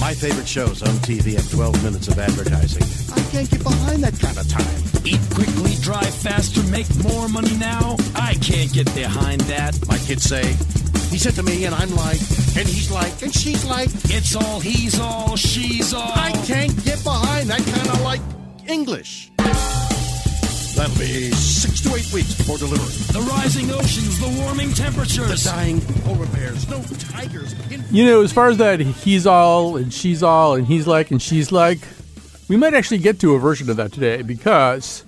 My favorite shows on TV have 12 minutes of advertising. I can't get behind that kind of time. Eat quickly, drive faster, make more money now. I can't get behind that. My kids say, he said to me, and I'm like, and he's like, and she's like, It's all he's all, she's all. I can't get behind that kind of like English. That'll be six to eight weeks before delivery. The rising oceans, the warming temperatures. The dying polar bears, no tigers. In- You know, as far as that, he's all and she's all and he's like and she's like, we might actually get to a version of that today because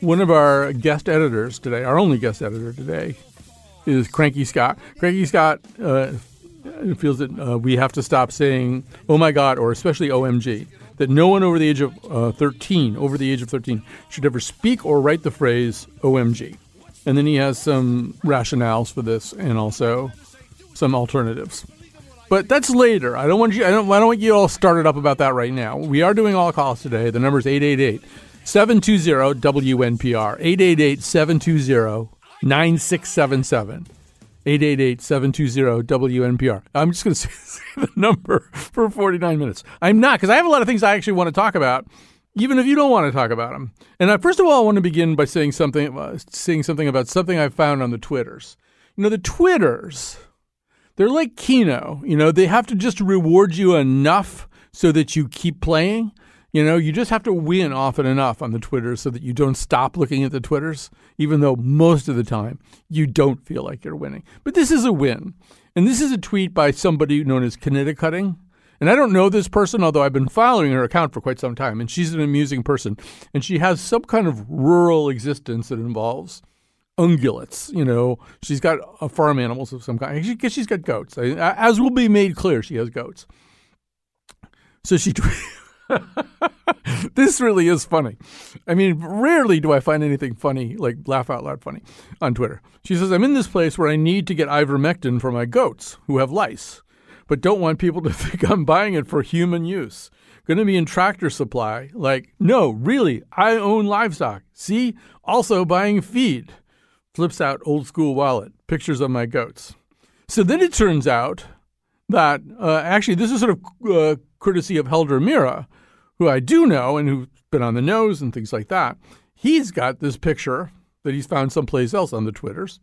one of our guest editors today, our only guest editor today, is Cranky Scott. Cranky Scott uh, feels that uh, we have to stop saying "Oh my God" or especially "OMG." That no one over the age of uh, 13, over the age of 13, should ever speak or write the phrase "OMG." And then he has some rationales for this and also some alternatives. But that's later. I don't want you. I don't. I don't want you all started up about that right now. We are doing all calls today. The number is 888 720 WNPR 888 720 9677 888 720 WNPR. I'm just going to say the number for 49 minutes. I'm not because I have a lot of things I actually want to talk about. Even if you don't want to talk about them, and I, first of all, I want to begin by saying something, uh, saying something about something I found on the Twitters. You know, the Twitters, they're like Keno. You know, they have to just reward you enough so that you keep playing. You know, you just have to win often enough on the Twitters so that you don't stop looking at the Twitters, even though most of the time you don't feel like you're winning. But this is a win. And this is a tweet by somebody known as Connecticutting. And I don't know this person, although I've been following her account for quite some time. And she's an amusing person. And she has some kind of rural existence that involves ungulates. You know, she's got uh, farm animals of some kind. She, she's got goats. As will be made clear, she has goats. So she. this really is funny. I mean, rarely do I find anything funny, like laugh out loud funny, on Twitter. She says, I'm in this place where I need to get ivermectin for my goats who have lice, but don't want people to think I'm buying it for human use. Going to be in tractor supply. Like, no, really, I own livestock. See? Also buying feed. Flips out old school wallet, pictures of my goats. So then it turns out that uh, actually this is sort of uh, courtesy of Helder Mira, who I do know and who's been on the nose and things like that. He's got this picture that he's found someplace else on the Twitters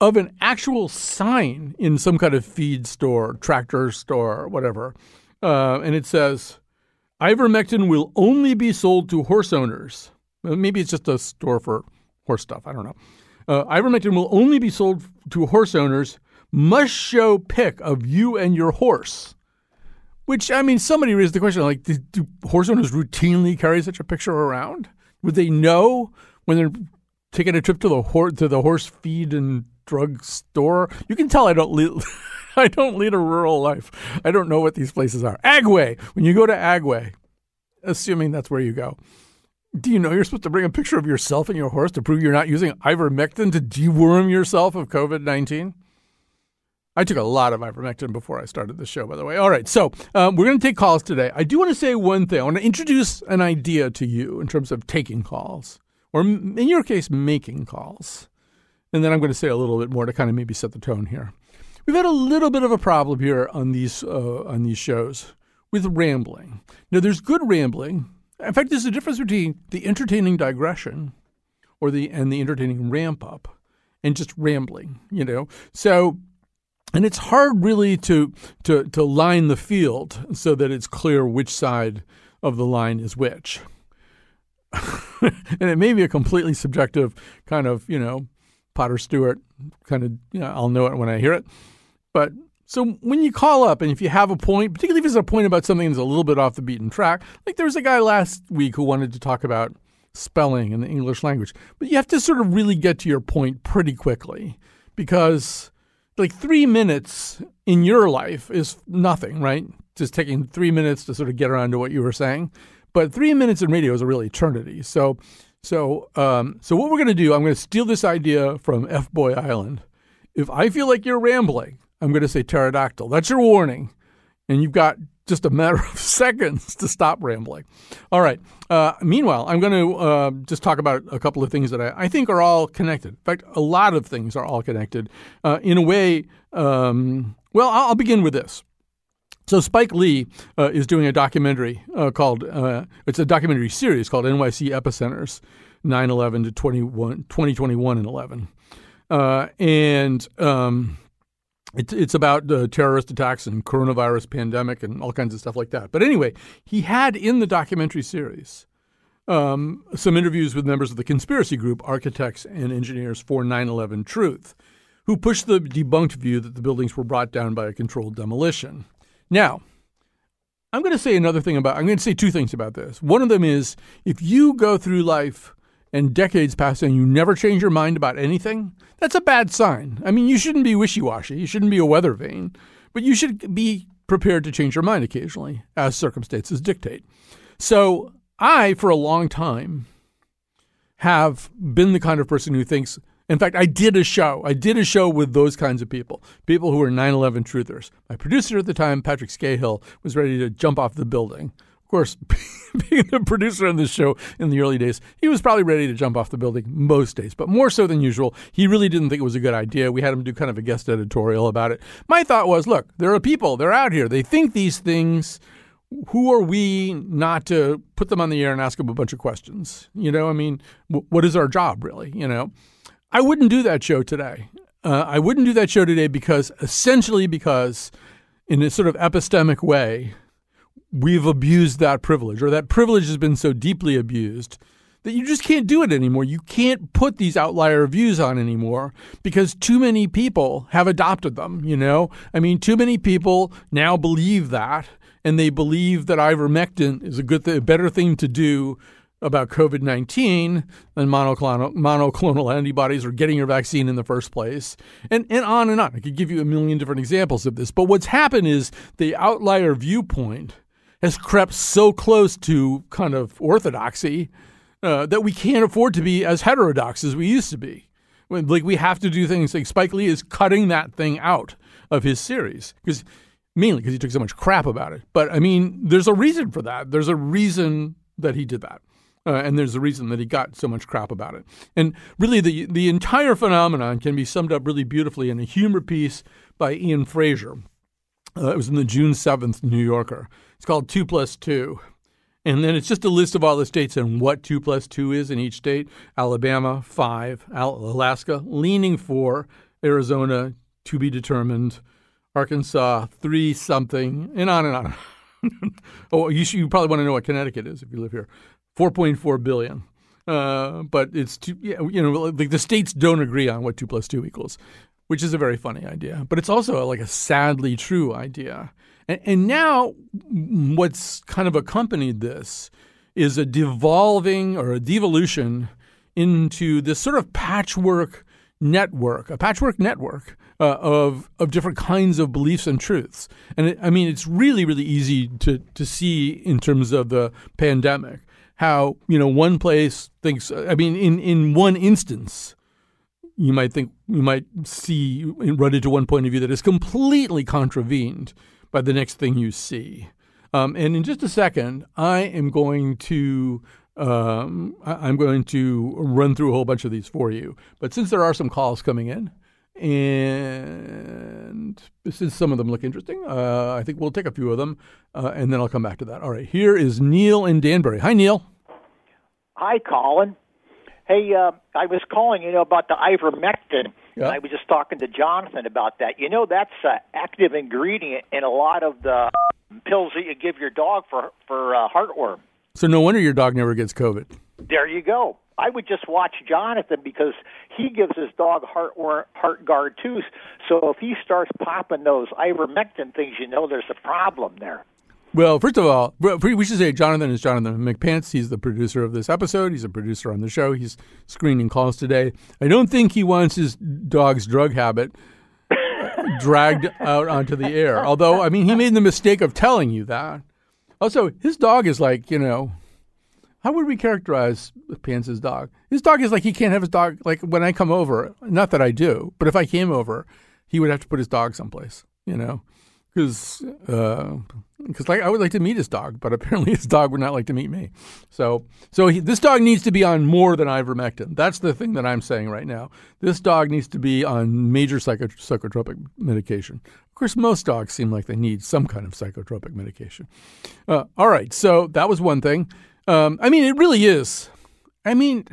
of an actual sign in some kind of feed store, tractor store, whatever. Uh, and it says, Ivermectin will only be sold to horse owners. Maybe it's just a store for horse stuff. I don't know. Uh, ivermectin will only be sold to horse owners. Must show pic of you and your horse. Which I mean, somebody raised the question: like, do, do horse owners routinely carry such a picture around? Would they know when they're taking a trip to the horse to the horse feed and drug store? You can tell I don't lead, I don't lead a rural life. I don't know what these places are. Agway. When you go to Agway, assuming that's where you go, do you know you're supposed to bring a picture of yourself and your horse to prove you're not using ivermectin to deworm yourself of COVID nineteen? I took a lot of ivermectin before I started the show, by the way. All right, so um, we're going to take calls today. I do want to say one thing. I want to introduce an idea to you in terms of taking calls, or in your case, making calls. And then I'm going to say a little bit more to kind of maybe set the tone here. We've had a little bit of a problem here on these uh, on these shows with rambling. Now, there's good rambling. In fact, there's a difference between the entertaining digression, or the and the entertaining ramp up, and just rambling. You know, so and it's hard really to to to line the field so that it's clear which side of the line is which. and it may be a completely subjective kind of, you know, Potter Stewart kind of, you know, I'll know it when I hear it. But so when you call up and if you have a point, particularly if it's a point about something that's a little bit off the beaten track, like there was a guy last week who wanted to talk about spelling in the English language. But you have to sort of really get to your point pretty quickly because like three minutes in your life is nothing, right? Just taking three minutes to sort of get around to what you were saying. But three minutes in radio is a real eternity. So, so, um, so what we're going to do, I'm going to steal this idea from F Boy Island. If I feel like you're rambling, I'm going to say pterodactyl. That's your warning. And you've got just a matter of seconds to stop rambling. All right. Uh, meanwhile, I'm going to uh, just talk about a couple of things that I, I, think are all connected. In fact, a lot of things are all connected uh, in a way. Um, well, I'll, I'll, begin with this. So Spike Lee uh, is doing a documentary uh, called uh, it's a documentary series called NYC Epicenters 9/11 to 21, 2021 and 11. and um, it's it's about uh, terrorist attacks and coronavirus pandemic and all kinds of stuff like that. But anyway, he had in the documentary series um, some interviews with members of the conspiracy group Architects and Engineers for 9/11 Truth, who pushed the debunked view that the buildings were brought down by a controlled demolition. Now, I'm going to say another thing about. I'm going to say two things about this. One of them is if you go through life and decades pass and you never change your mind about anything, that's a bad sign. I mean, you shouldn't be wishy washy, you shouldn't be a weather vane, but you should be prepared to change your mind occasionally as circumstances dictate. So, I, for a long time, have been the kind of person who thinks, in fact, I did a show. I did a show with those kinds of people, people who were 9 11 truthers. My producer at the time, Patrick Skahill, was ready to jump off the building course, being the producer on this show in the early days, he was probably ready to jump off the building most days, but more so than usual. He really didn't think it was a good idea. We had him do kind of a guest editorial about it. My thought was look, there are people, they're out here, they think these things. Who are we not to put them on the air and ask them a bunch of questions? You know, I mean, w- what is our job really? You know, I wouldn't do that show today. Uh, I wouldn't do that show today because essentially because in a sort of epistemic way, we've abused that privilege, or that privilege has been so deeply abused that you just can't do it anymore. You can't put these outlier views on anymore because too many people have adopted them, you know? I mean, too many people now believe that and they believe that ivermectin is a good th- a better thing to do about COVID 19 than monoclonal, monoclonal antibodies or getting your vaccine in the first place, and, and on and on. I could give you a million different examples of this. But what's happened is the outlier viewpoint has crept so close to kind of orthodoxy uh, that we can't afford to be as heterodox as we used to be. Like we have to do things like Spike Lee is cutting that thing out of his series because mainly because he took so much crap about it. But I mean, there's a reason for that. There's a reason that he did that. Uh, and there's a reason that he got so much crap about it. And really, the the entire phenomenon can be summed up really beautifully in a humor piece by Ian Frazier. Uh, it was in the June 7th New Yorker. It's called 2 plus 2. And then it's just a list of all the states and what 2 plus 2 is in each state Alabama, 5, Alaska, leaning 4, Arizona, to be determined, Arkansas, 3 something, and on and on. oh, you, should, you probably want to know what Connecticut is if you live here 4.4 billion. Uh, but it's too, you know, like the states don't agree on what 2 plus 2 equals, which is a very funny idea. But it's also like a sadly true idea. And, and now, what's kind of accompanied this is a devolving or a devolution into this sort of patchwork network, a patchwork network uh, of of different kinds of beliefs and truths. And it, I mean, it's really really easy to to see in terms of the pandemic how you know one place thinks. I mean, in in one instance, you might think you might see run into one point of view that is completely contravened by the next thing you see. Um, and in just a second, I am going to um, I'm going to run through a whole bunch of these for you. But since there are some calls coming in, and since some of them look interesting, uh, I think we'll take a few of them, uh, and then I'll come back to that. All right, here is Neil in Danbury. Hi, Neil. Hi, Colin. Hey, uh, I was calling, you know, about the ivermectin. Yeah. I was just talking to Jonathan about that. You know, that's an active ingredient in a lot of the pills that you give your dog for for uh, heartworm. So no wonder your dog never gets COVID. There you go. I would just watch Jonathan because he gives his dog heartworm, Heartgard too. So if he starts popping those ivermectin things, you know there's a problem there. Well, first of all, we should say Jonathan is Jonathan McPants. He's the producer of this episode. He's a producer on the show. He's screening calls today. I don't think he wants his dog's drug habit dragged out onto the air. Although, I mean, he made the mistake of telling you that. Also, his dog is like, you know, how would we characterize Pants' dog? His dog is like he can't have his dog. Like when I come over, not that I do, but if I came over, he would have to put his dog someplace, you know, because uh, because like I would like to meet his dog, but apparently his dog would not like to meet me. So so he, this dog needs to be on more than ivermectin. That's the thing that I'm saying right now. This dog needs to be on major psycho- psychotropic medication. Of course, most dogs seem like they need some kind of psychotropic medication. Uh, all right, so that was one thing. Um, I mean, it really is. I mean,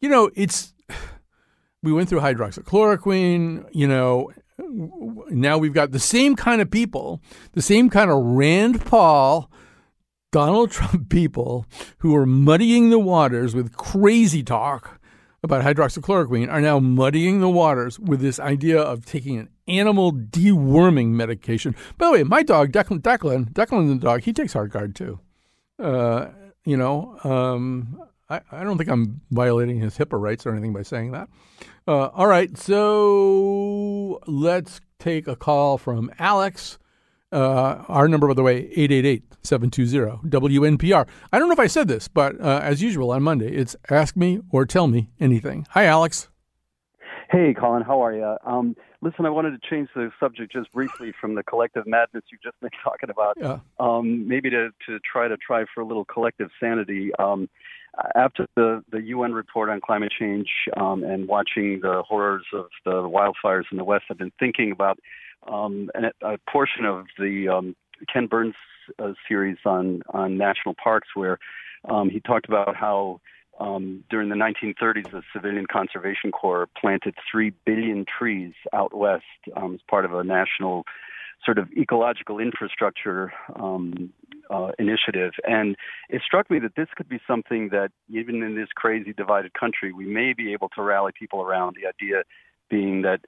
you know, it's we went through hydroxychloroquine. You know, now we've got the same kind of people, the same kind of Rand Paul, Donald Trump people who are muddying the waters with crazy talk about hydroxychloroquine are now muddying the waters with this idea of taking an animal deworming medication. By the way, my dog Declan, Declan, Declan the dog, he takes Heartgard too. Uh, you know, um, I, I don't think I'm violating his HIPAA rights or anything by saying that. Uh, all right, so let's take a call from Alex. Uh, our number, by the way, 888-720-WNPR. I don't know if I said this, but uh, as usual on Monday, it's Ask Me or Tell Me Anything. Hi, Alex. Hey, Colin, how are you? Um, listen, I wanted to change the subject just briefly from the collective madness you've just been talking about, yeah. um, maybe to, to try to try for a little collective sanity. Um, after the, the UN report on climate change um, and watching the horrors of the wildfires in the West, I've been thinking about um, a portion of the um, Ken Burns uh, series on, on national parks where um, he talked about how um, during the 1930s, the Civilian Conservation Corps planted 3 billion trees out west um, as part of a national sort of ecological infrastructure um, uh, initiative. And it struck me that this could be something that, even in this crazy divided country, we may be able to rally people around. The idea being that,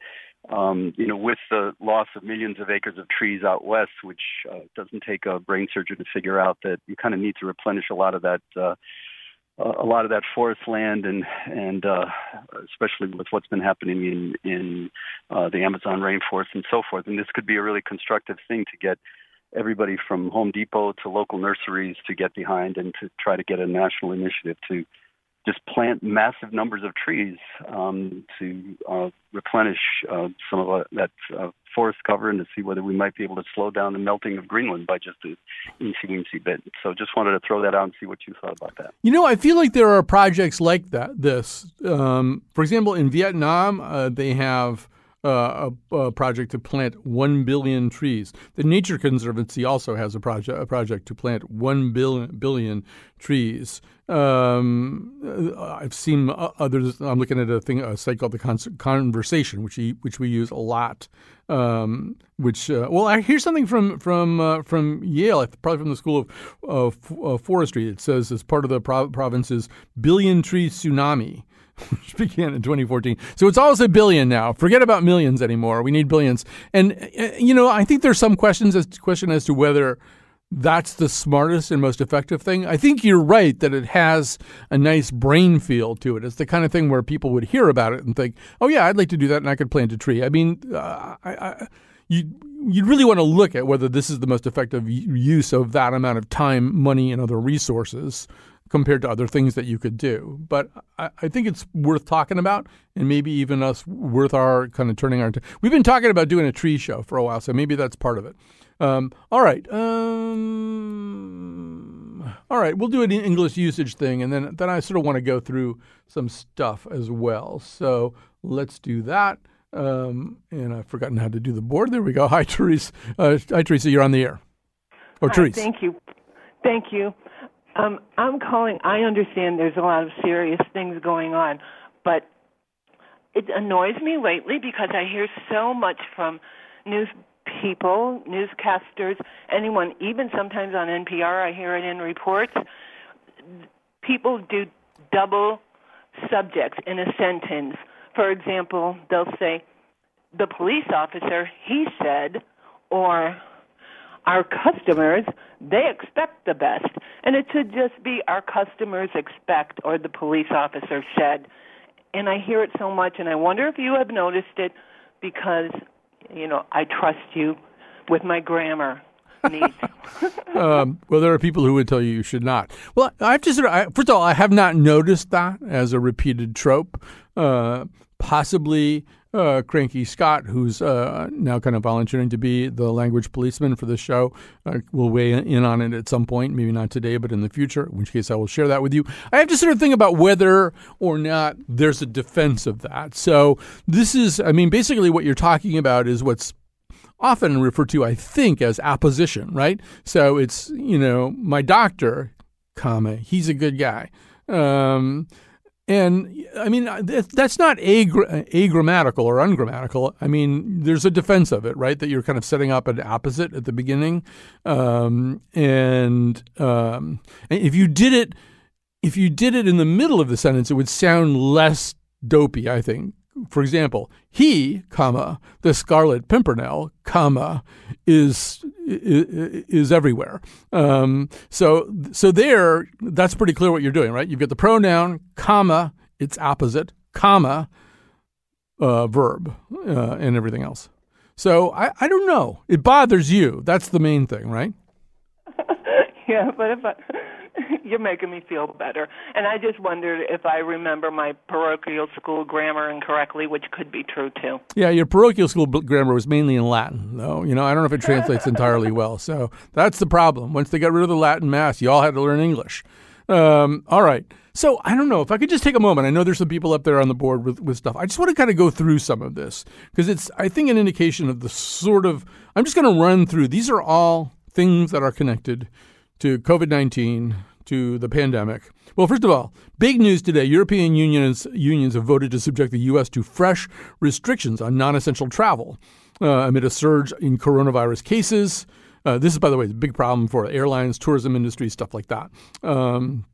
um, you know, with the loss of millions of acres of trees out west, which uh, doesn't take a brain surgeon to figure out that you kind of need to replenish a lot of that. Uh, a lot of that forest land and and uh, especially with what's been happening in in uh, the Amazon rainforest and so forth. And this could be a really constructive thing to get everybody from Home Depot to local nurseries to get behind and to try to get a national initiative to just plant massive numbers of trees um, to uh, replenish uh, some of that uh, forest cover and to see whether we might be able to slow down the melting of Greenland by just a eensy weensy bit. So just wanted to throw that out and see what you thought about that. You know, I feel like there are projects like that. This, um, for example, in Vietnam, uh, they have uh, a, a, project to plant one billion trees. The Nature Conservancy also has a project a project to plant one billion billion trees. Um, I've seen others. I'm looking at a thing, a site called the Conversation, which we, which we use a lot. Um, which uh, well, I hear something from from uh, from Yale, probably from the School of uh, Forestry. It says as part of the province's billion tree tsunami which began in 2014. So it's almost a billion now. Forget about millions anymore. We need billions. And uh, you know, I think there's some questions as question as to whether that's the smartest and most effective thing. I think you're right that it has a nice brain feel to it. It's the kind of thing where people would hear about it and think, "Oh yeah, I'd like to do that, and I could plant a tree." I mean, uh, I, I, you you'd really want to look at whether this is the most effective use of that amount of time, money, and other resources compared to other things that you could do. But I, I, think it's worth talking about, and maybe even us worth our kind of turning our. T- We've been talking about doing a tree show for a while, so maybe that's part of it. Um, all right, um, all right, we'll do an English usage thing, and then then I sort of want to go through some stuff as well. So let's do that. Um, and I've forgotten how to do the board. There we go. Hi, Teresa. Uh, hi, Teresa. You're on the air. Or Hi, Teresa. Thank you. Thank you. Um, I'm calling. I understand there's a lot of serious things going on, but it annoys me lately because I hear so much from news people, newscasters, anyone, even sometimes on NPR, I hear it in reports. People do double subjects in a sentence. For example, they'll say, the police officer, he said, or our customers, they expect the best. And it should just be our customers expect, or the police officer said. And I hear it so much, and I wonder if you have noticed it because, you know, I trust you with my grammar um, well, there are people who would tell you you should not. Well, I have to say, I, first of all, I have not noticed that as a repeated trope. Uh, possibly uh, Cranky Scott, who's uh, now kind of volunteering to be the language policeman for the show, uh, will weigh in on it at some point, maybe not today, but in the future, in which case I will share that with you. I have to sort of think about whether or not there's a defense of that. So this is, I mean, basically what you're talking about is what's often referred to, I think, as apposition, right? So it's, you know, my doctor, comma, he's a good guy. Um, and I mean, that's not agrammatical or ungrammatical. I mean, there's a defense of it, right? That you're kind of setting up an opposite at the beginning. Um, and um, if you did it, if you did it in the middle of the sentence, it would sound less dopey, I think for example, he, comma, the Scarlet Pimpernel, comma, is is, is everywhere. Um, so so there, that's pretty clear what you're doing, right? You've got the pronoun, comma, its opposite, comma, uh, verb, uh, and everything else. So I, I don't know. It bothers you. That's the main thing, right? yeah, but if I You're making me feel better. And I just wondered if I remember my parochial school grammar incorrectly, which could be true too. Yeah, your parochial school grammar was mainly in Latin, though. You know, I don't know if it translates entirely well. So that's the problem. Once they got rid of the Latin mass, you all had to learn English. Um, all right. So I don't know if I could just take a moment. I know there's some people up there on the board with, with stuff. I just want to kind of go through some of this because it's, I think, an indication of the sort of. I'm just going to run through. These are all things that are connected to COVID 19, to the pandemic. Well, first of all, big news today European unions, unions have voted to subject the U.S. to fresh restrictions on non essential travel uh, amid a surge in coronavirus cases. Uh, this is, by the way, a big problem for airlines, tourism industry, stuff like that. Um,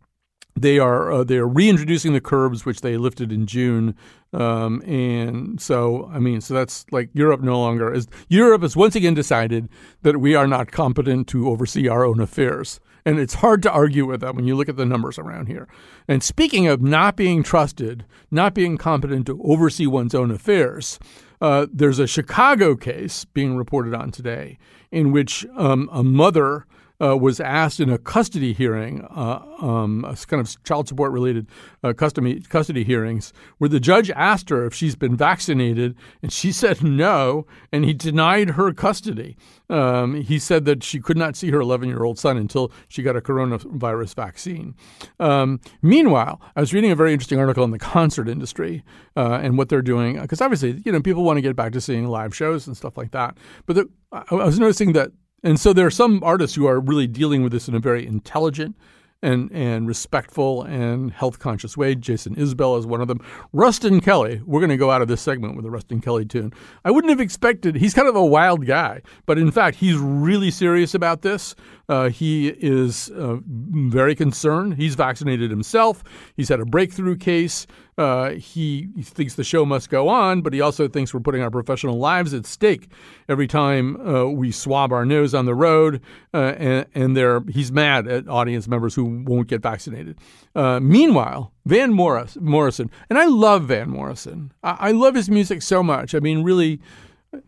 they are uh, they are reintroducing the curbs which they lifted in June, um, and so I mean, so that's like Europe no longer is. Europe has once again decided that we are not competent to oversee our own affairs. And it's hard to argue with that when you look at the numbers around here. And speaking of not being trusted, not being competent to oversee one's own affairs, uh, there's a Chicago case being reported on today in which um, a mother uh, was asked in a custody hearing, uh, um, a kind of child support related uh, custody, custody hearings, where the judge asked her if she's been vaccinated, and she said no, and he denied her custody. Um, he said that she could not see her 11 year old son until she got a coronavirus vaccine. Um, meanwhile, I was reading a very interesting article on the concert industry uh, and what they're doing, because obviously, you know, people want to get back to seeing live shows and stuff like that. But the, I was noticing that and so there are some artists who are really dealing with this in a very intelligent and and respectful and health conscious way. Jason Isbell is one of them. Ruston Kelly, we're going to go out of this segment with a Ruston Kelly tune. I wouldn't have expected. He's kind of a wild guy, but in fact, he's really serious about this. Uh, he is uh, very concerned. He's vaccinated himself. He's had a breakthrough case. Uh, he, he, thinks the show must go on, but he also thinks we're putting our professional lives at stake every time uh, we swab our nose on the road. Uh, and, and he's mad at audience members who won't get vaccinated. Uh, meanwhile, Van Morris, Morrison, and I love Van Morrison. I, I love his music so much. I mean, really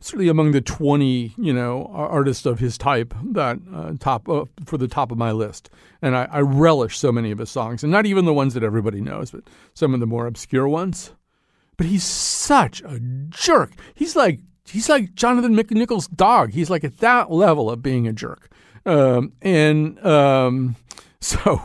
certainly among the 20 you know artists of his type that uh, top uh, for the top of my list. And I, I, relish so many of his songs and not even the ones that everybody knows but some of the more obscure ones. But he's such a jerk. He's like he's like Jonathan McNicol's dog. He's like at that level of being a jerk. Um, and um, so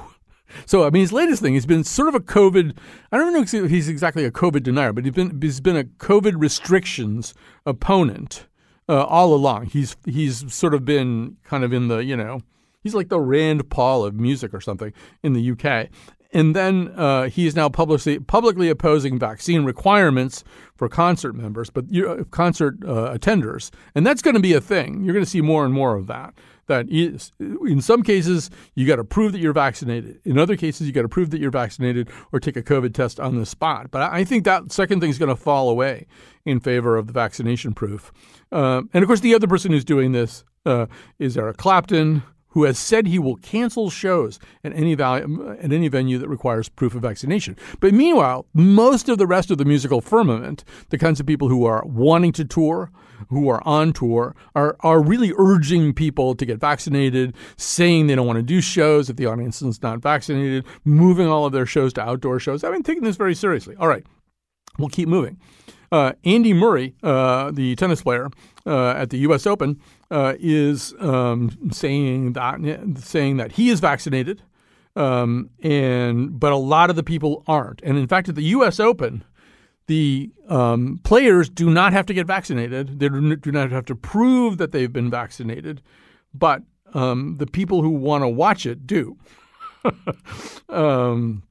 so, I mean, his latest thing, he's been sort of a COVID, I don't know if he's exactly a COVID denier, but he's been, he's been a COVID restrictions opponent uh, all along. He's, he's sort of been kind of in the, you know, he's like the Rand Paul of music or something in the UK. And then uh, he is now publicly publicly opposing vaccine requirements for concert members, but uh, concert uh, attenders, and that's going to be a thing. You're going to see more and more of that that in some cases you got to prove that you're vaccinated. In other cases, you got to prove that you're vaccinated or take a COVID test on the spot. But I think that second thing is going to fall away in favor of the vaccination proof. Uh, and of course, the other person who's doing this uh, is Eric Clapton, who has said he will cancel shows at any value, at any venue that requires proof of vaccination. But meanwhile, most of the rest of the musical firmament, the kinds of people who are wanting to tour, who are on tour, are are really urging people to get vaccinated, saying they don't want to do shows if the audience is not vaccinated, moving all of their shows to outdoor shows. I've been taking this very seriously. All right, we'll keep moving. Uh, Andy Murray, uh, the tennis player uh, at the U.S. Open, uh, is um, saying that saying that he is vaccinated, um, and but a lot of the people aren't. And in fact, at the U.S. Open, the um, players do not have to get vaccinated. They do not have to prove that they've been vaccinated, but um, the people who want to watch it do. um,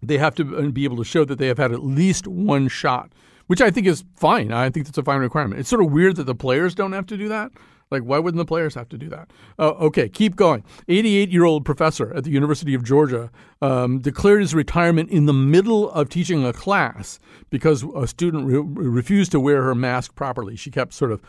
they have to be able to show that they have had at least one shot which I think is fine. I think that's a fine requirement. It's sort of weird that the players don't have to do that. Like, why wouldn't the players have to do that? Uh, okay, keep going. 88 year old professor at the University of Georgia um, declared his retirement in the middle of teaching a class because a student re- refused to wear her mask properly. She kept sort of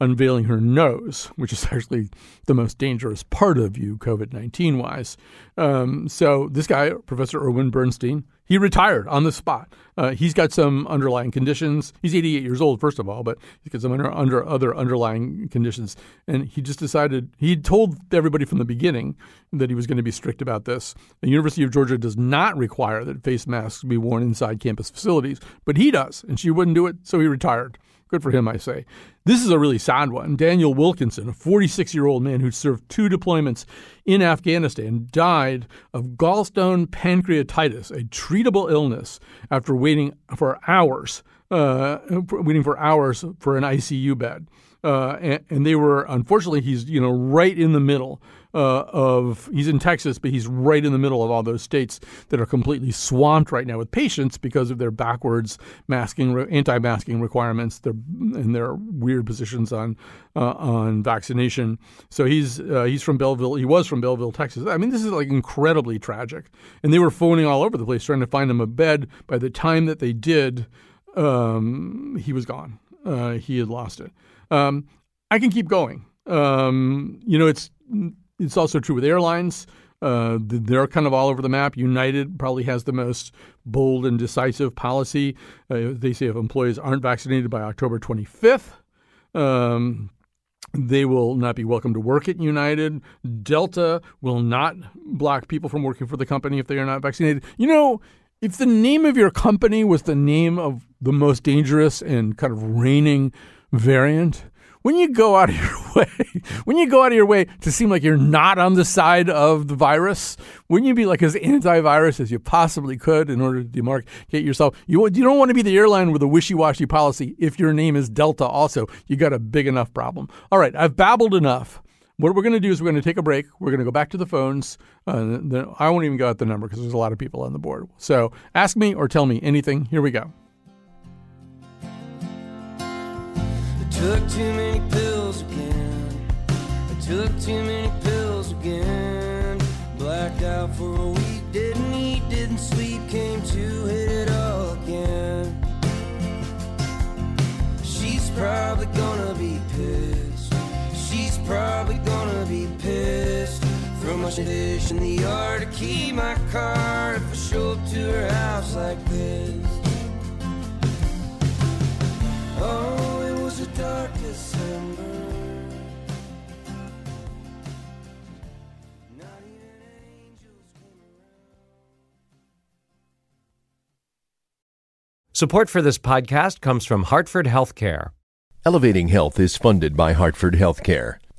unveiling her nose, which is actually the most dangerous part of you, COVID 19 wise. Um, so, this guy, Professor Irwin Bernstein, he retired on the spot. Uh, he's got some underlying conditions. He's 88 years old, first of all, but he's got some under, under other underlying conditions. And he just decided, he told everybody from the beginning that he was going to be strict about this. The University of Georgia does not require that face masks be worn inside campus facilities, but he does. And she wouldn't do it, so he retired. Good for him, I say. This is a really sad one. Daniel Wilkinson, a 46 year old man who served two deployments in Afghanistan, died of gallstone pancreatitis, a treatable illness, after waiting for hours, uh, waiting for hours for an ICU bed. Uh, and, and, they were unfortunately he's you know right in the middle uh, of he's in Texas, but he's right in the middle of all those states that are completely swamped right now with patients because of their backwards masking, anti-masking requirements, their and their weird positions on uh, on vaccination. So he's uh, he's from Bellville. He was from Bellville, Texas. I mean, this is like incredibly tragic. And they were phoning all over the place trying to find him a bed. By the time that they did, um, he was gone. Uh, he had lost it. Um, I can keep going. Um, you know, it's it's also true with airlines. Uh, they're kind of all over the map. United probably has the most bold and decisive policy. Uh, they say if employees aren't vaccinated by October 25th, um, they will not be welcome to work at United. Delta will not block people from working for the company if they are not vaccinated. You know, if the name of your company was the name of the most dangerous and kind of reigning variant, when you go out of your way, when you go out of your way to seem like you're not on the side of the virus, wouldn't you be like as antivirus as you possibly could in order to demarcate yourself? You you don't want to be the airline with a wishy-washy policy. If your name is Delta, also, you got a big enough problem. All right, I've babbled enough. What we're going to do is we're going to take a break. We're going to go back to the phones. Uh, I won't even go at the number because there's a lot of people on the board. So ask me or tell me anything. Here we go. Took too many pills again. I took too many pills again. Blacked out for a week, didn't eat, didn't sleep, came to hit it all again. She's probably gonna be pissed. She's probably gonna be pissed. Throw my dish in the yard to keep my car if I show up to her house like this. Oh dark December. Support for this podcast comes from Hartford Healthcare. Elevating Health is funded by Hartford Healthcare.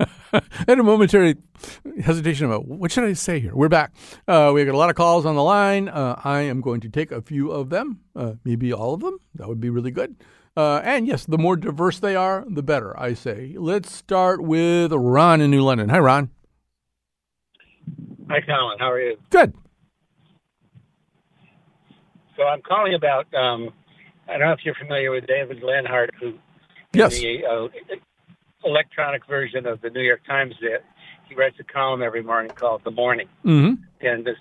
I had a momentary hesitation about what should I say here. We're back. Uh, we got a lot of calls on the line. Uh, I am going to take a few of them, uh, maybe all of them. That would be really good. Uh, and yes, the more diverse they are, the better, I say. Let's start with Ron in New London. Hi, Ron. Hi, Colin. How are you? Good. So I'm calling about, um, I don't know if you're familiar with David Leonhardt, who yes. the uh, electronic version of the New York Times, that he writes a column every morning called The Morning. Mm-hmm. And this,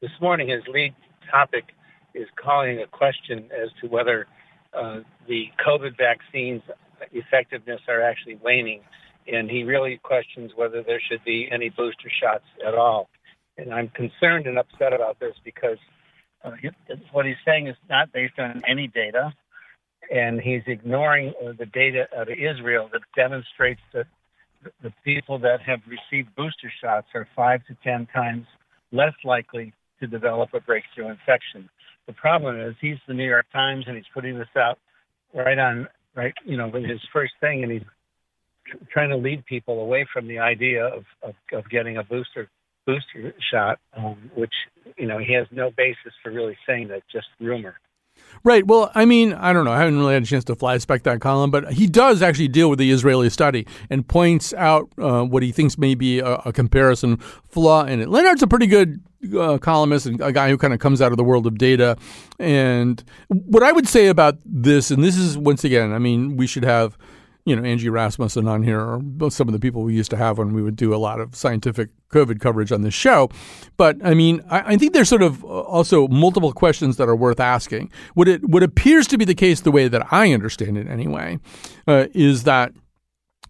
this morning, his lead topic is calling a question as to whether uh, the COVID vaccines effectiveness are actually waning. And he really questions whether there should be any booster shots at all. And I'm concerned and upset about this because uh, what he's saying is not based on any data, and he's ignoring uh, the data of Israel that demonstrates that the people that have received booster shots are five to ten times less likely to develop a breakthrough infection. The problem is he's the New York Times and he's putting this out right on right you know with his first thing and he's trying to lead people away from the idea of of, of getting a booster booster shot, um, which you know he has no basis for really saying that, just rumor. Right. Well, I mean, I don't know. I haven't really had a chance to fly spec that column, but he does actually deal with the Israeli study and points out uh, what he thinks may be a, a, comparison flaw in it. Leonhardt's a pretty good uh, columnist and a guy who kind of comes out of the world of data. And what I would say about this, and this is once again, I mean, we should have you know, Angie Rasmussen on here, or some of the people we used to have when we would do a lot of scientific COVID coverage on this show. But I mean, I, I, think there's sort of uh, also multiple questions that are worth asking. What it what appears to be the case, the way that I understand it anyway, uh, is that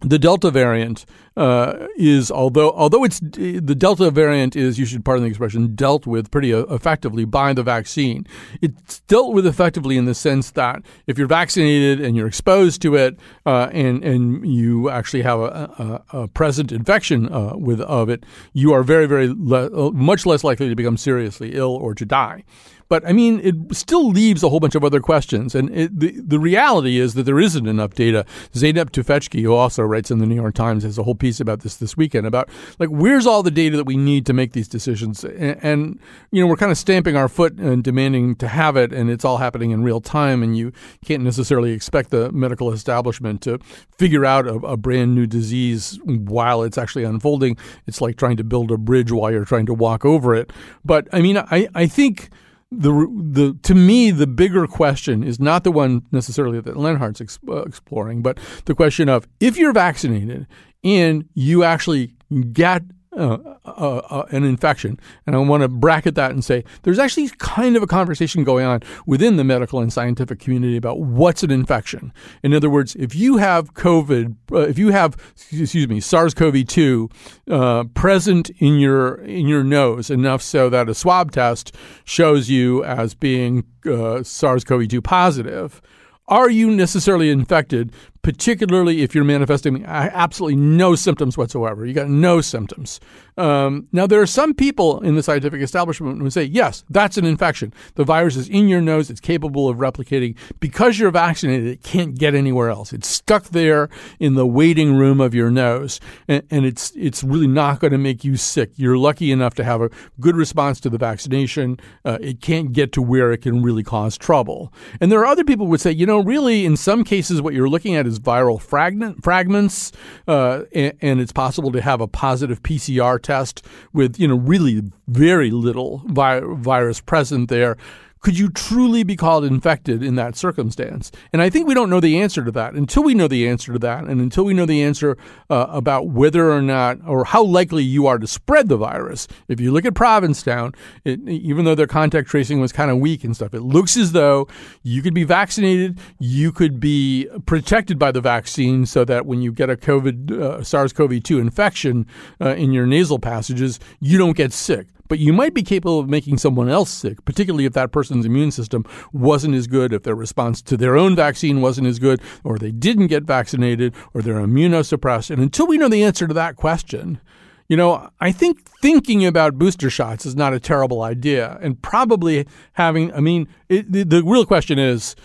the Delta variant uh, is although although it's the Delta variant is you should pardon the expression dealt with pretty uh, effectively by the vaccine. It's dealt with effectively in the sense that if you're vaccinated and you're exposed to it uh, and and you actually have a, a, a present infection uh, with of it, you are very very le- uh, much less likely to become seriously ill or to die. But I mean, it still leaves a whole bunch of other questions. And it, the, the reality is that there isn't enough data. Zeynep Tufekci, who also writes in the New York Times, has a whole piece about this this weekend about like, where's all the data that we need to make these decisions? And, and you know, we're kind of stamping our foot and demanding to have it, and it's all happening in real time. And you can't necessarily expect the medical establishment to figure out a, a brand new disease while it's actually unfolding. It's like trying to build a bridge while you're trying to walk over it. But I mean, I, I think the the to me the bigger question is not the one necessarily that Leonhardt's ex, uh, exploring, but the question of if you're vaccinated and you actually get uh, uh, uh, an infection. And I want to bracket that and say there's actually kind of a conversation going on within the medical and scientific community about what's an infection. In other words, if you have COVID, uh, if you have, excuse me, SARS-CoV-2 uh, present in your in your nose enough so that a swab test shows you as being uh, SARS-CoV-2 positive, are you necessarily infected particularly if you're manifesting absolutely no symptoms whatsoever. You got no symptoms. Um, now, there are some people in the scientific establishment who would say, yes, that's an infection. The virus is in your nose. It's capable of replicating. Because you're vaccinated, it can't get anywhere else. It's stuck there in the waiting room of your nose, and, and it's it's really not going to make you sick. You're lucky enough to have a good response to the vaccination. Uh, it can't get to where it can really cause trouble. And there are other people who would say, you know, really, in some cases, what you're looking at is viral fragment, fragments, uh, and, and, it's possible to have a positive PCR test with you know really very little vi- virus present there could you truly be called infected in that circumstance? And I think we don't know the answer to that until we know the answer to that, and until we know the answer uh, about whether or not or how likely you are to spread the virus. If you look at Provincetown, it, even though their contact tracing was kind of weak and stuff, it looks as though you could be vaccinated, you could be protected by the vaccine, so that when you get a COVID uh, SARS-CoV-2 infection uh, in your nasal passages, you don't get sick but you might be capable of making someone else sick, particularly if that person's immune system wasn't as good, if their response to their own vaccine wasn't as good, or they didn't get vaccinated, or they're immunosuppressed. And until we know the answer to that question, you know, I think thinking about booster shots is not a terrible idea. And probably having, I mean, it, the, the real question is,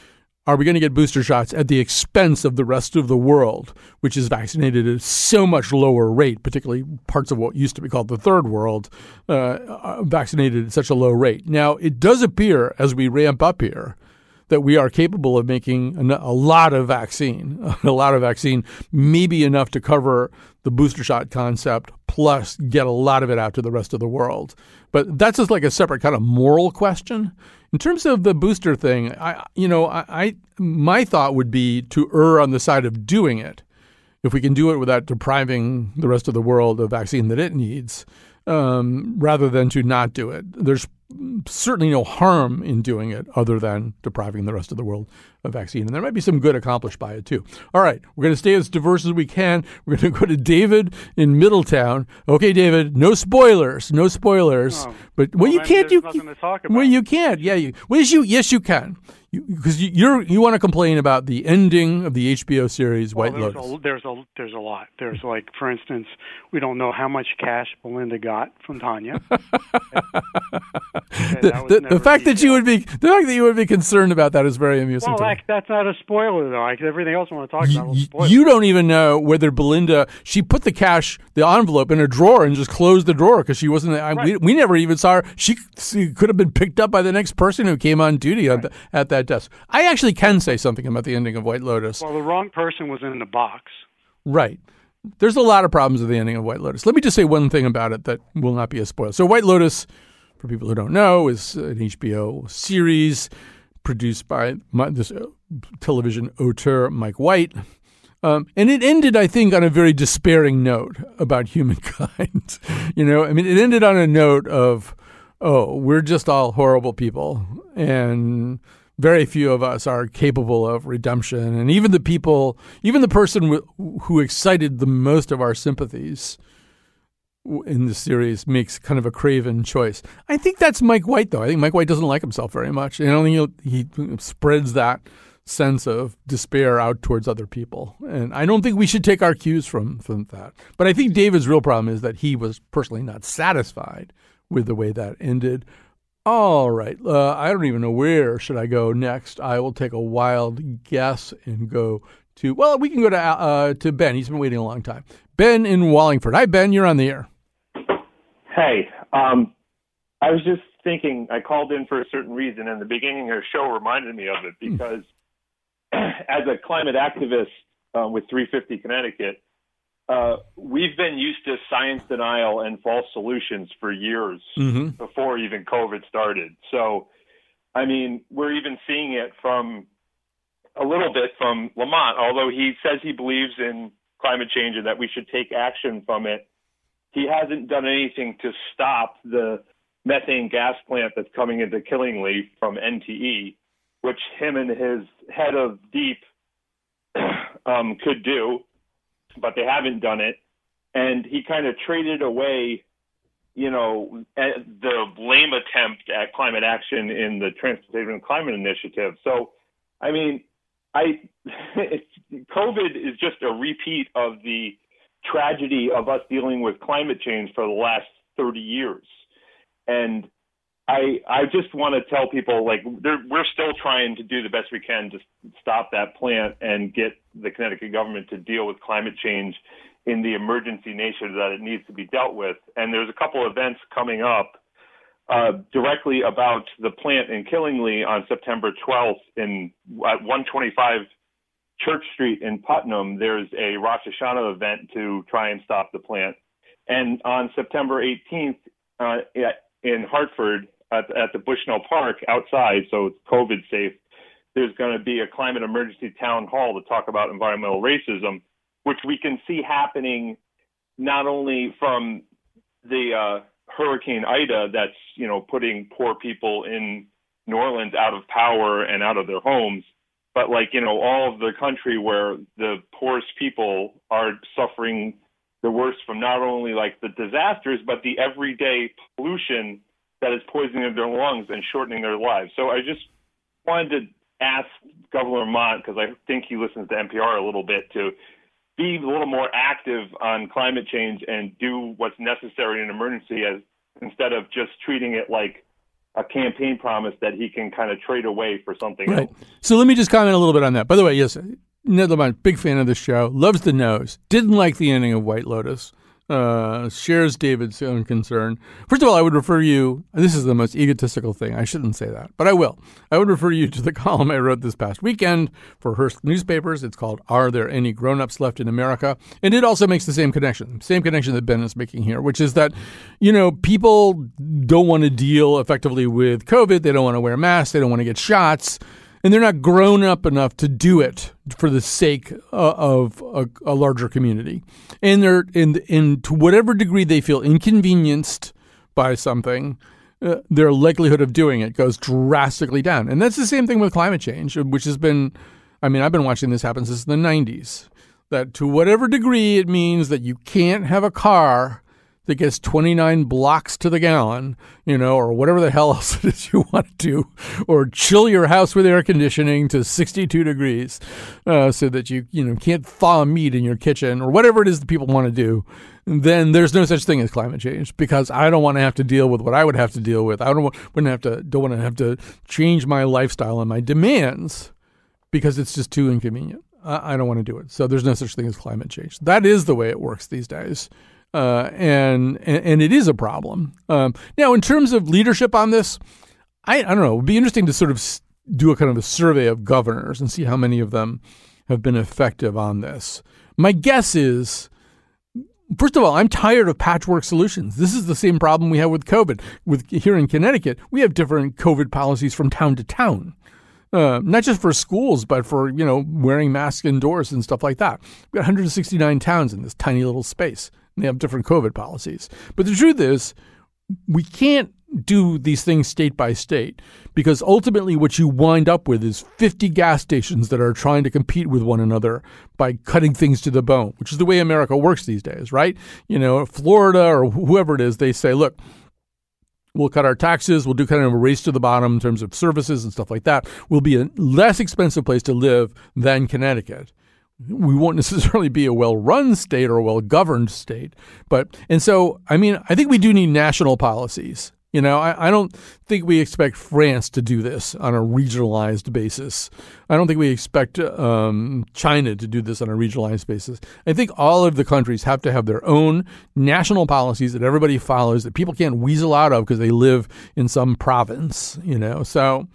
are we going to get booster shots at the expense of the rest of the world, which is vaccinated at so much lower rate, particularly parts of what used to be called the third world, uh, vaccinated at such a low rate? Now, it does appear as we ramp up here that we are capable of making a lot of vaccine, a lot of vaccine, maybe enough to cover the booster shot concept, plus get a lot of it out to the rest of the world. But that's just like a separate kind of moral question. In terms of the booster thing, I you know I, I my thought would be to err on the side of doing it. If we can do it without depriving the rest of the world of vaccine that it needs, um, rather than to not do it. There's certainly no harm in doing it other than depriving the rest of the world of vaccine. And there might be some good accomplished by it too. All right, we're going to stay as diverse as we can. We're going to go to David in Middletown. Okay, David, no spoilers, no spoilers. Oh, but well, well you can't. You, well, you can't. Yeah, you. Well, yes, you. Yes, you can because you, you're you want to complain about the ending of the HBO series White well, there's Lotus. A, there's a there's a lot. There's like, for instance, we don't know how much cash Belinda got from Tanya. the, the, the fact that you would be the fact that you would be concerned about that is very amusing. Well, that, that's not a spoiler though. Like everything else I want to talk about. You, you don't even know whether Belinda she put the cash the envelope in a drawer and just closed the drawer because she wasn't. Right. I, we, we never even saw her. She, she, could have been picked up by the next person who came on duty right. at, the, at that desk. I actually can say something about the ending of White Lotus. Well, the wrong person was in the box. Right. There's a lot of problems with the ending of White Lotus. Let me just say one thing about it that will not be a spoiler. So, White Lotus, for people who don't know, is an HBO series produced by my, this uh, television auteur, Mike White. Um, and it ended, I think, on a very despairing note about humankind. you know, I mean, it ended on a note of, oh, we're just all horrible people. And very few of us are capable of redemption. And even the people, even the person who excited the most of our sympathies in the series makes kind of a craven choice. I think that's Mike White, though. I think Mike White doesn't like himself very much. And I don't think he spreads that sense of despair out towards other people. And I don't think we should take our cues from, from that. But I think David's real problem is that he was personally not satisfied with the way that ended. All right. Uh, I don't even know where should I go next. I will take a wild guess and go to, well, we can go to, uh, to Ben. He's been waiting a long time. Ben in Wallingford. Hi, Ben. You're on the air. Hey, um, I was just thinking, I called in for a certain reason, and the beginning of the show reminded me of it hmm. because as a climate activist uh, with 350 Connecticut, uh, we've been used to science denial and false solutions for years mm-hmm. before even COVID started. So, I mean, we're even seeing it from a little bit from Lamont, although he says he believes in climate change and that we should take action from it. He hasn't done anything to stop the methane gas plant that's coming into Killingly from NTE, which him and his head of deep um, could do but they haven't done it. And he kind of traded away, you know, the lame attempt at climate action in the Transportation and Climate Initiative. So, I mean, I COVID is just a repeat of the tragedy of us dealing with climate change for the last 30 years. And I I just want to tell people like we're still trying to do the best we can to stop that plant and get the Connecticut government to deal with climate change in the emergency nature that it needs to be dealt with. And there's a couple of events coming up uh, directly about the plant in Killingly on September 12th in at 125 Church Street in Putnam. There's a Rosh Hashanah event to try and stop the plant. And on September 18th uh, in Hartford, at, at the Bushnell Park outside, so it's COVID safe. There's going to be a climate emergency town hall to talk about environmental racism, which we can see happening not only from the uh, Hurricane Ida that's you know putting poor people in New Orleans out of power and out of their homes, but like you know all of the country where the poorest people are suffering the worst from not only like the disasters but the everyday pollution that is poisoning their lungs and shortening their lives. So I just wanted to ask Governor Lamont because I think he listens to NPR a little bit to be a little more active on climate change and do what's necessary in an emergency as instead of just treating it like a campaign promise that he can kind of trade away for something Right. else. So let me just comment a little bit on that. By the way, yes, Ned Lamont, big fan of the show, loves the nose, didn't like the ending of White Lotus, uh, shares David's own concern. First of all, I would refer you, this is the most egotistical thing. I shouldn't say that, but I will. I would refer you to the column I wrote this past weekend for Hearst Newspapers. It's called Are There Any Grown Ups Left in America? And it also makes the same connection, same connection that Ben is making here, which is that, you know, people don't want to deal effectively with COVID. They don't want to wear masks. They don't want to get shots and they're not grown up enough to do it for the sake uh, of a, a larger community. And they're in, to whatever degree they feel inconvenienced by something, uh, their likelihood of doing it goes drastically down. And that's the same thing with climate change, which has been, I mean, I've been watching this happen since the 90s. That to whatever degree it means that you can't have a car that gets 29 blocks to the gallon, you know, or whatever the hell else it is you want to do, or chill your house with air conditioning to 62 degrees uh, so that you, you know, can't thaw meat in your kitchen or whatever it is that people want to do, then there's no such thing as climate change because I don't want to have to deal with what I would have to deal with. I don't want, wouldn't have to, don't want to have to change my lifestyle and my demands because it's just too inconvenient. I, I don't want to do it. So there's no such thing as climate change. That is the way it works these days uh, and, and and it is a problem. Um, now, in terms of leadership on this, I, I don't know. It would be interesting to sort of do a kind of a survey of governors and see how many of them have been effective on this. My guess is. First of all, I'm tired of patchwork solutions. This is the same problem we have with COVID. With here in Connecticut, we have different COVID policies from town to town. Uh, not just for schools, but for you know wearing masks indoors and stuff like that. We've got 169 towns in this tiny little space, and they have different COVID policies. But the truth is, we can't do these things state by state because ultimately what you wind up with is 50 gas stations that are trying to compete with one another by cutting things to the bone, which is the way America works these days, right? You know, Florida or whoever it is, they say, look, We'll cut our taxes. We'll do kind of a race to the bottom in terms of services and stuff like that. We'll be a less expensive place to live than Connecticut. We won't necessarily be a well run state or a well governed state. But, and so, I mean, I think we do need national policies. You know, I, I don't think we expect France to do this on a regionalized basis. I don't think we expect um, China to do this on a regionalized basis. I think all of the countries have to have their own national policies that everybody follows that people can't weasel out of because they live in some province. You know, so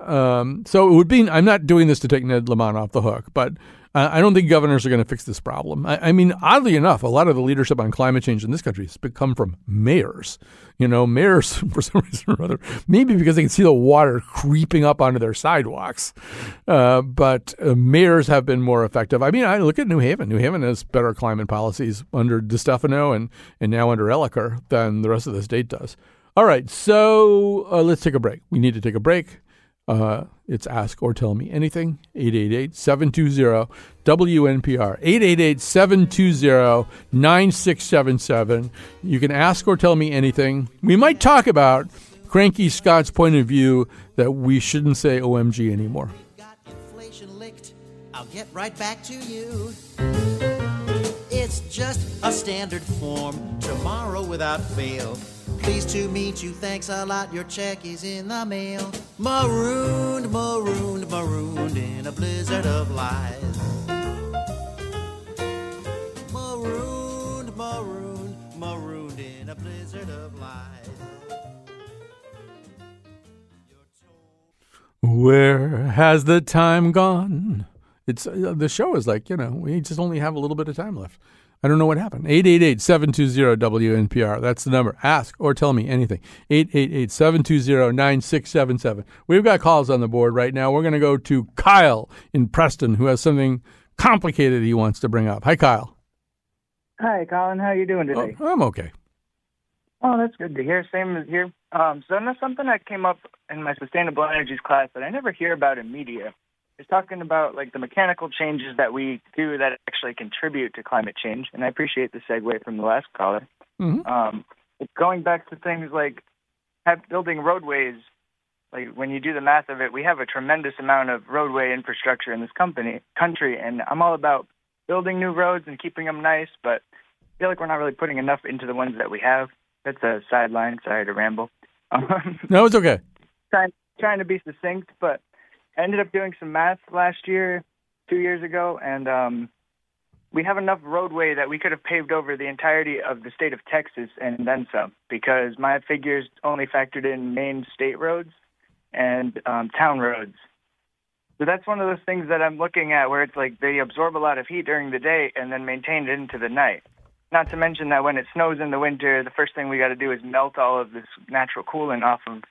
um, so it would be. I'm not doing this to take Ned Lamont off the hook, but I don't think governors are going to fix this problem. I, I, mean, oddly enough, a lot of the leadership on climate change in this country has come from mayors. You know, mayors, for some reason or other, maybe because they can see the water creeping up onto their sidewalks. Uh, but uh, mayors have been more effective. I mean, I look at New Haven. New Haven has better climate policies under DeStefano and, and now under Elicker than the rest of the state does. All right, so uh, let's take a break. We need to take a break. Uh, it's Ask or Tell Me Anything, 888 720 WNPR, 888 720 9677. You can ask or tell me anything. We might talk about Cranky Scott's point of view that we shouldn't say OMG anymore. I'll get right back to you. It's just a standard form, tomorrow without fail. Pleased to meet you, thanks a lot. Your check is in the mail. Marooned, marooned, marooned in a blizzard of lies. Marooned, marooned, marooned in a blizzard of lies. Where has the time gone? It's uh, the show is like you know we just only have a little bit of time left. I don't know what happened. 888 720 WNPR. That's the number. Ask or tell me anything. 888 720 9677. We've got calls on the board right now. We're going to go to Kyle in Preston, who has something complicated he wants to bring up. Hi, Kyle. Hi, Colin. How you doing today? Oh, I'm okay. Oh, that's good to hear. Same as here. Um, so that's something that came up in my sustainable energies class that I never hear about in media. It's talking about like the mechanical changes that we do that actually contribute to climate change, and I appreciate the segue from the last caller. Mm-hmm. Um, going back to things like have, building roadways, like when you do the math of it, we have a tremendous amount of roadway infrastructure in this company country, and I'm all about building new roads and keeping them nice, but I feel like we're not really putting enough into the ones that we have. That's a sideline. Sorry to ramble. Um, No, it's okay. trying trying to be succinct, but ended up doing some math last year, two years ago, and um, we have enough roadway that we could have paved over the entirety of the state of Texas and then some, because my figures only factored in main state roads and um, town roads. So that's one of those things that I'm looking at where it's like they absorb a lot of heat during the day and then maintain it into the night. Not to mention that when it snows in the winter, the first thing we got to do is melt all of this natural coolant off of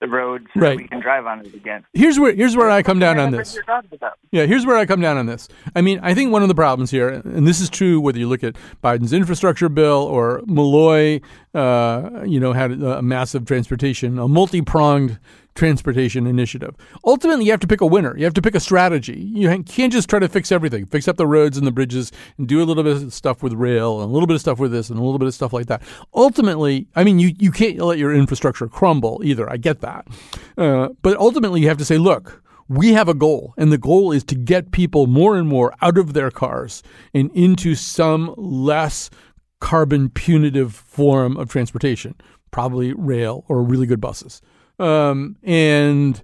the road so Right. that we can drive on it again. Here's where here's where I come down on this. you're talking about. Yeah, here's where I come down on this. I mean, I think one of the problems here, and this is true whether you look at Biden's infrastructure bill or Malloy, uh, you know, had a massive transportation, a multi-pronged transportation initiative. Ultimately, you have to pick a winner. You have to pick a strategy. You can't just try to fix everything, fix up the roads and the bridges, and do a little bit of stuff with rail and a little bit of stuff with this and a little bit of stuff like that. Ultimately, I mean, you you can't let your infrastructure crumble either. I get that, uh, but ultimately, you have to say, look we have a goal, and the goal is to get people more and more out of their cars and into some less carbon punitive form of transportation, probably rail or really good buses. Um, and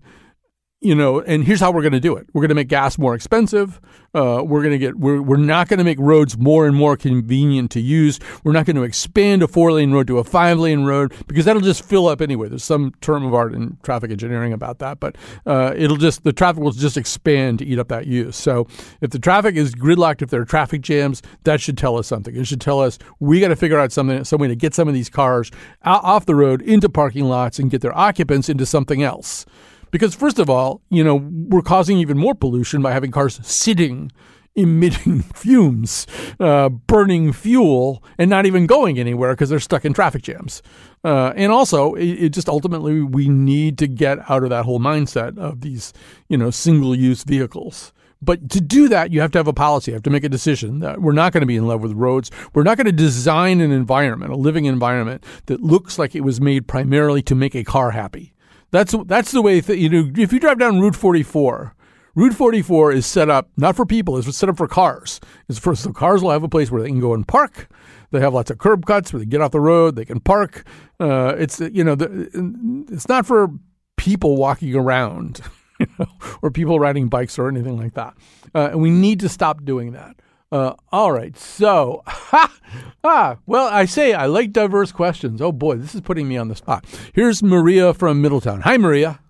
you know, and here's how we're going to do it. We're going to make gas more expensive. Uh, we're going to get. We're we're not going to make roads more and more convenient to use. We're not going to expand a four lane road to a five lane road because that'll just fill up anyway. There's some term of art in traffic engineering about that, but uh, it'll just the traffic will just expand to eat up that use. So if the traffic is gridlocked, if there are traffic jams, that should tell us something. It should tell us we got to figure out something, some way to get some of these cars out, off the road into parking lots and get their occupants into something else. Because first of all, you know, we're causing even more pollution by having cars sitting, emitting fumes, uh, burning fuel, and not even going anywhere because they're stuck in traffic jams. Uh, and also, it, it just ultimately we need to get out of that whole mindset of these, you know, single-use vehicles. But to do that, you have to have a policy. You have to make a decision that we're not going to be in love with roads. We're not going to design an environment, a living environment that looks like it was made primarily to make a car happy. That's that's the way th- you know. If you drive down Route 44, Route 44 is set up not for people; it's set up for cars. It's for so cars will have a place where they can go and park. They have lots of curb cuts where they get off the road. They can park. Uh, it's you know, the, it's not for people walking around, you know, or people riding bikes or anything like that. Uh, and we need to stop doing that. Uh, all right, so ah, well, I say I like diverse questions. Oh boy, this is putting me on the spot. Here's Maria from Middletown. Hi, Maria.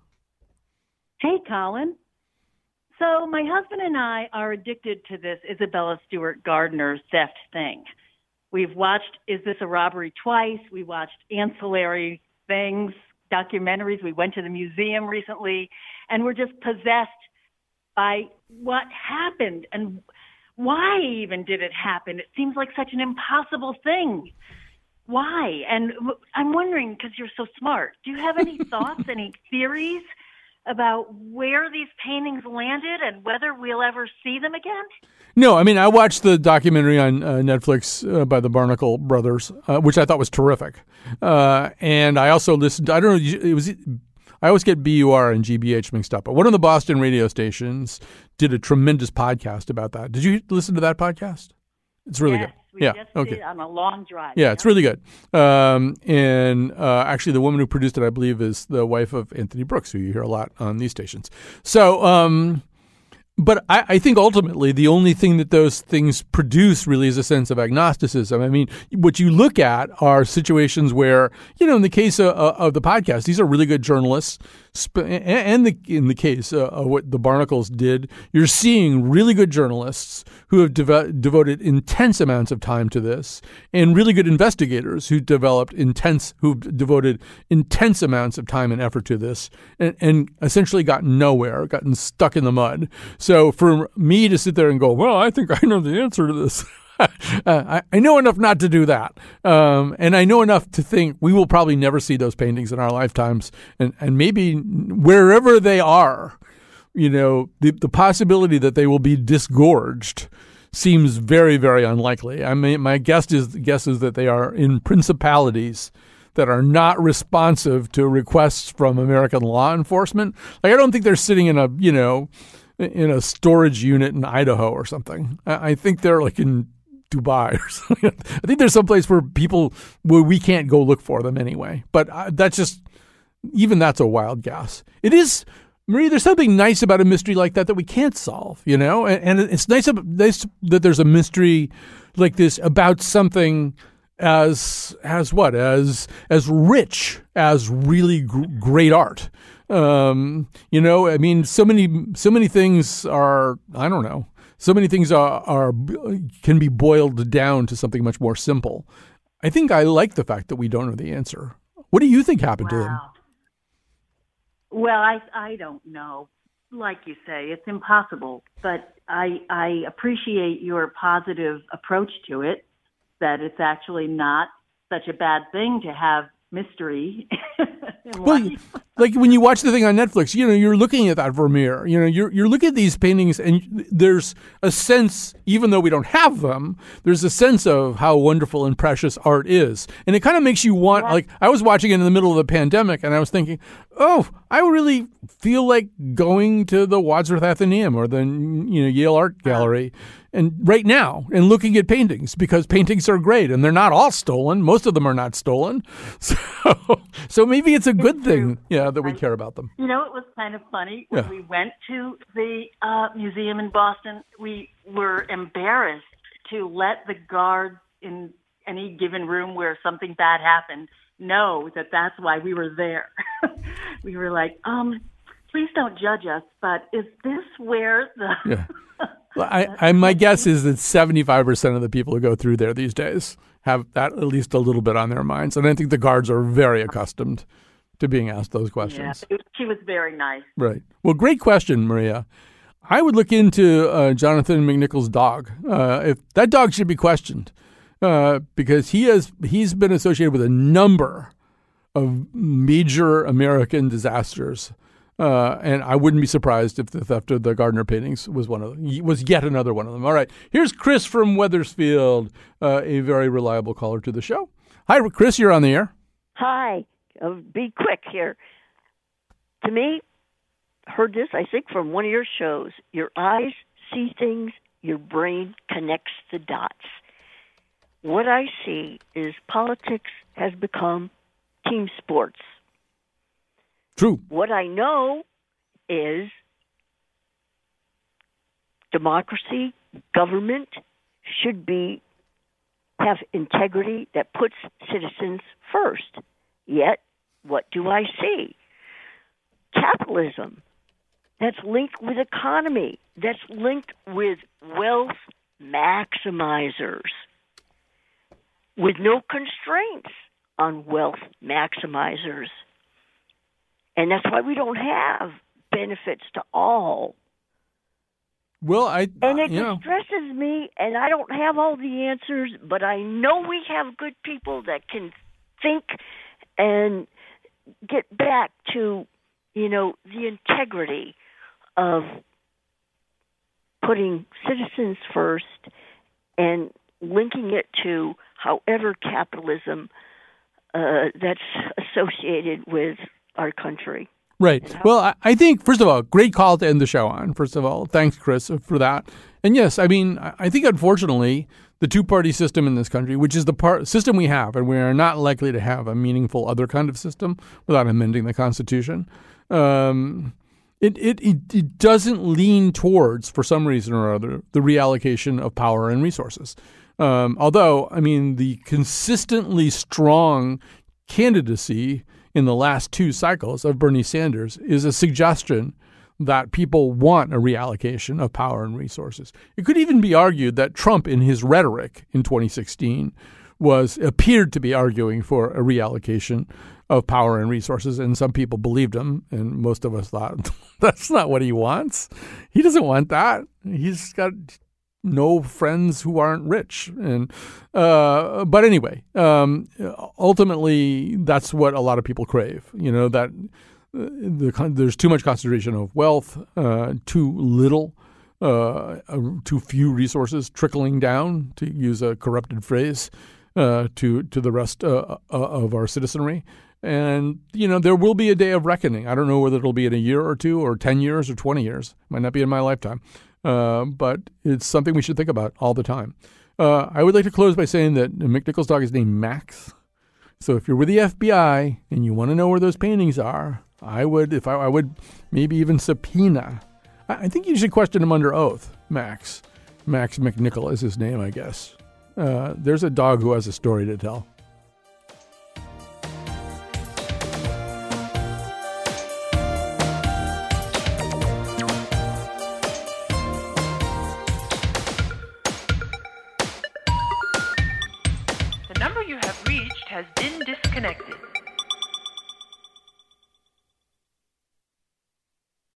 Hey, Colin. So, my husband and I are addicted to this Isabella Stewart Gardner theft thing. We've watched Is This a Robbery twice. We watched ancillary things, documentaries. We went to the museum recently, and we're just possessed by what happened and why even did it happen? It seems like such an impossible thing. Why? And I'm wondering, because you're so smart, do you have any thoughts, any theories about where these paintings landed and whether we'll ever see them again? No, I mean I watched the documentary on uh, Netflix uh, by the Barnicle brothers, uh, which I thought was terrific, uh, and I also listened. I don't know. It was. I always get BUR and GBH mixed up, but one of the Boston radio stations did a tremendous podcast about that. Did you listen to that podcast? It's really yes, good. Yeah. okay. on a long drive. Yeah, it's really good. Um, and uh, actually, the woman who produced it, I believe, is the wife of Anthony Brooks, who you hear a lot on these stations. So, um, but I, I think ultimately the only thing that those things produce really is a sense of agnosticism. I mean, what you look at are situations where, you know, in the case of, of the podcast, these are really good journalists and the, in the case uh, of what the Barnicles did, you're seeing really good journalists who have devoted intense amounts of time to this, and really good investigators who developed intense, who've devoted intense amounts of time and effort to this, and, and essentially got nowhere, gotten stuck in the mud. So for me to sit there and go, well, I think I know the answer to this. uh, I, know enough not to do that. Um, and I know enough to think we will probably never see those paintings in our lifetimes. And, and maybe wherever they are, you know, the, the possibility that they will be disgorged seems very, very unlikely. I mean, my guess is, guess is that they are in principalities that are not responsive to requests from American law enforcement. Like, I don't think they're sitting in a, you know, in a storage unit in Idaho or something. I think they're like in Dubai or something. I think there's some place where people where we can't go look for them anyway. But uh, that's just even that's a wild guess. It is Marie. There's something nice about a mystery like that that we can't solve, you know. And, and it's nice, nice that there's a mystery like this about something as as what as as rich as really gr- great art. Um, you know, I mean, so many so many things are I don't know so many things are, are can be boiled down to something much more simple. I think I like the fact that we don't know the answer. What do you think happened wow. to them? Well, I I don't know. Like you say, it's impossible. But I I appreciate your positive approach to it. That it's actually not such a bad thing to have mystery. well, like when you watch the thing on Netflix, you know, you're looking at that Vermeer. You know, you're you're looking at these paintings, and there's a sense, even though we don't have them, there's a sense of how wonderful and precious art is, and it kind of makes you want. Yeah. Like I was watching it in the middle of the pandemic, and I was thinking, oh, I really feel like going to the Wadsworth Atheneum or the you know Yale Art Gallery and right now and looking at paintings because paintings are great and they're not all stolen. Most of them are not stolen. So, so maybe it's a good thing, yeah, that we care about them. You know, it was kind of funny when yeah. we went to the uh, museum in Boston. We were embarrassed to let the guards in any given room where something bad happened know that that's why we were there. we were like, um, please don't judge us, but is this where the yeah. I, I, my guess is that 75% of the people who go through there these days have that at least a little bit on their minds. And I think the guards are very accustomed to being asked those questions. Yeah, she was very nice. Right. Well, great question, Maria. I would look into uh, Jonathan McNicol's dog. Uh, if that dog should be questioned, uh, because he has he's been associated with a number of major American disasters uh, and I wouldn't be surprised if the theft of the Gardner paintings was one of them, was yet another one of them. All right, here's Chris from Wethersfield, uh, a very reliable caller to the show. Hi, Chris, you're on the air. Hi, uh, be quick here. To me, heard this I think from one of your shows. Your eyes see things, your brain connects the dots. What I see is politics has become team sports True. What I know is democracy, government should be have integrity that puts citizens first. Yet, what do I see? Capitalism that's linked with economy, that's linked with wealth maximizers, with no constraints on wealth maximizers. And that's why we don't have benefits to all. Well, I and it you distresses me, and I don't have all the answers, but I know we have good people that can think and get back to, you know, the integrity of putting citizens first and linking it to however capitalism uh, that's associated with our country. Right. Well, I, I think, first of all, great call to end the show on. First of all, thanks, Chris, for that. And yes, I mean, I think unfortunately, the two party system in this country, which is the part system we have, and we are not likely to have a meaningful other kind of system without amending the Constitution. Um, it, it, it, it doesn't lean towards, for some reason or other, the reallocation of power and resources. Um, although, I mean, the consistently strong candidacy in the last two cycles of Bernie Sanders is a suggestion that people want a reallocation of power and resources. It could even be argued that Trump, in his rhetoric in 2016, was appeared to be arguing for a reallocation of power and resources, and some people believed him, and most of us thought that's not what he wants. He doesn't want that. He's got no friends who aren't rich, and uh, but anyway, um, ultimately, that's what a lot of people crave. You know that uh, the, there's too much concentration of wealth, uh, too little. Uh, too few resources trickling down, to use a corrupted phrase, uh, to to the rest uh, uh, of our citizenry. And you know there will be a day of reckoning. I don't know whether it'll be in a year or two, or ten years, or twenty years. Might not be in my lifetime, uh, but it's something we should think about all the time. Uh, I would like to close by saying that McNicol's dog is named Max. So if you're with the FBI and you want to know where those paintings are, I would, if I, I would, maybe even subpoena. I, I think you should question him under oath, Max. Max McNichol is his name, I guess. Uh, there's a dog who has a story to tell.